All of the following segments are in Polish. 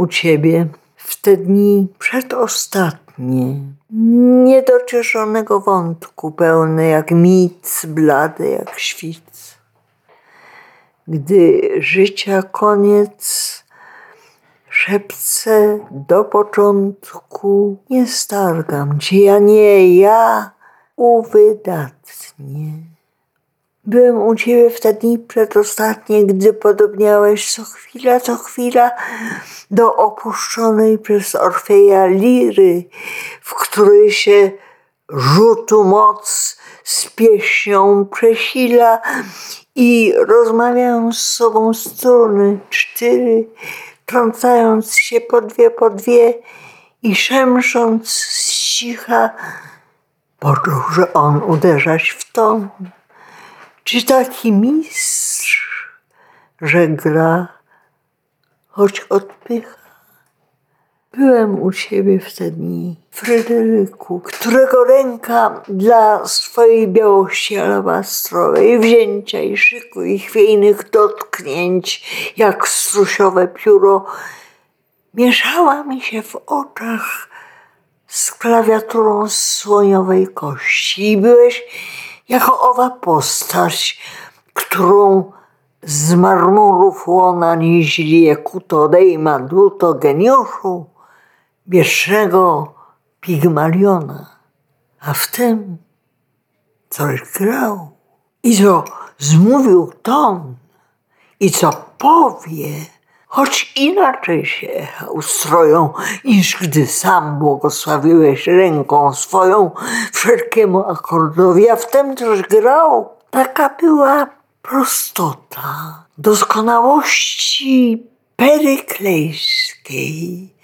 U ciebie w te dni przedostatnie, niedocieszonego wątku, pełne jak mic, blady jak świc. Gdy życia koniec szepce do początku, nie stargam cię, ja nie, ja uwydatnie. Byłem u ciebie w te dni przedostatnie, gdy podobniałeś co chwila, co chwila do opuszczonej przez Orfeja liry, w której się rzutu moc z pieśnią przesila i rozmawiają z sobą struny cztery, trącając się po dwie, po dwie i szemsząc z cicha, począł, że on uderzać w ton. Czy taki mistrz, że gra, choć odpycha? Byłem u ciebie w te dni, Fryderyku, którego ręka dla swojej białości alabastrowej, wzięcia i szyku i chwiejnych dotknięć, jak strusiowe pióro, mieszała mi się w oczach z klawiaturą słoniowej kości i byłeś jako owa postać, którą z marmurów łona nieźli kuto odejma dłuto geniuszu bieżnego pigmaliona, a w tym coś grał. I co zmówił ton. I co powie, choć inaczej się ustroją, niż gdy sam błogosławiłeś ręką swoją wszelkiemu akordowi, a wtem też grał. Taka była prostota doskonałości peryklejskiej,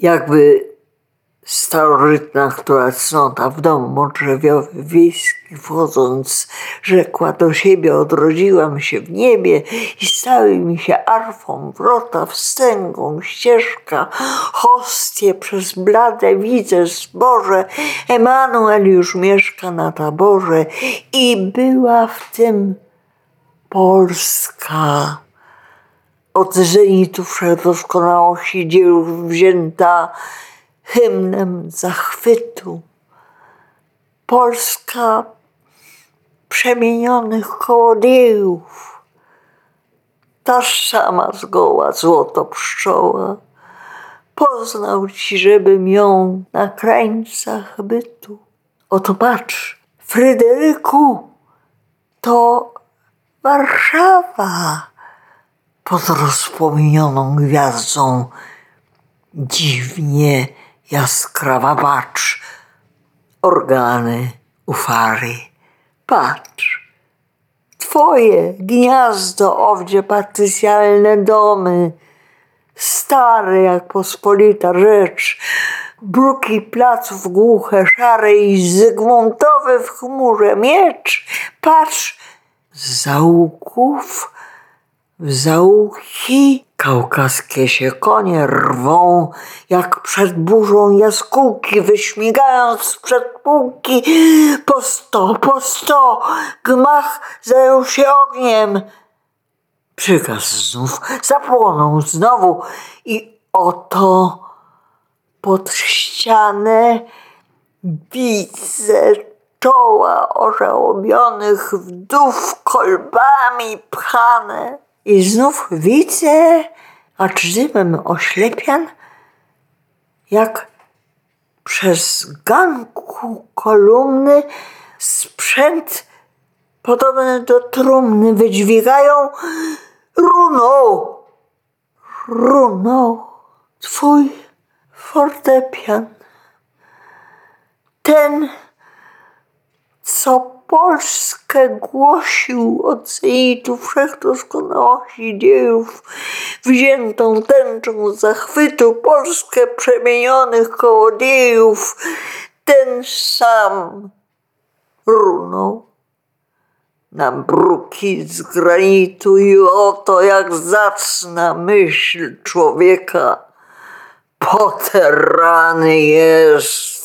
jakby starożytna, która cnota w dom modrzewiowy wiejski wchodząc, rzekła do siebie, odrodziłam się w niebie i stały mi się arfą, wrota, wstęgą, ścieżka, hostie przez blade widzę zboże, Emanuel już mieszka na taborze i była w tym Polska. Od zenitu wszechdoskonałości dzieł wzięta hymnem zachwytu. Polska przemienionych kołodziejów, ta sama zgoła złoto pszczoła. Poznał ci, żebym ją na krańcach bytu. Oto patrz, Fryderyku, to Warszawa pod rozpłomienioną gwiazdą dziwnie jaskrawa patrz, organy, ufary. Patrz, twoje gniazdo, owdzie patrycjalne domy, stare jak pospolita rzecz, bruki placów głuche, szare i zygmuntowy w chmurze miecz. Patrz, z zaułków w zaułki kaukaskie się konie rwą, jak przed burzą jaskółki, wyśmigając przed półki. Po sto, po sto, gmach zajął się ogniem. Przykaz znów zapłonął znowu i oto pod ścianę widzę czoła ożałobionych wdów kolbami pchane. I znów widzę, a dymem oślepian, jak przez ganku kolumny sprzęt podobny do trumny wydźwigają runą, runą twój fortepian. Ten, co Polskę głosił od zenitu wszechdoskonałości dziejów, wziętą tęczą zachwytu Polskę przemienionych kołodziejów, ten sam runął na bruki z granitu i oto jak zacna myśl człowieka poterany jest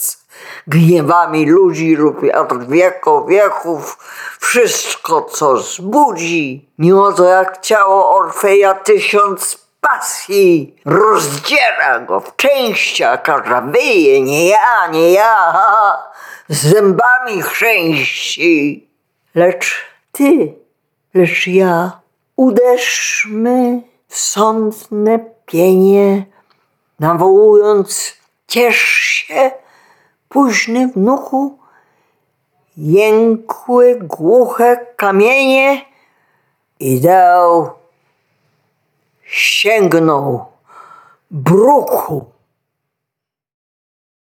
gniewami ludzi lub od wieku wieków wszystko, co zbudzi, mimo to jak ciało Orfeja tysiąc pasji, rozdziera go w częściach, każda wyje, nie ja, nie ja, z zębami chrzęści. Lecz ty, lecz ja, uderzmy w sądne pienie, nawołując, ciesz się, późny wnuku, jękły głuche kamienie i dał sięgnął bruku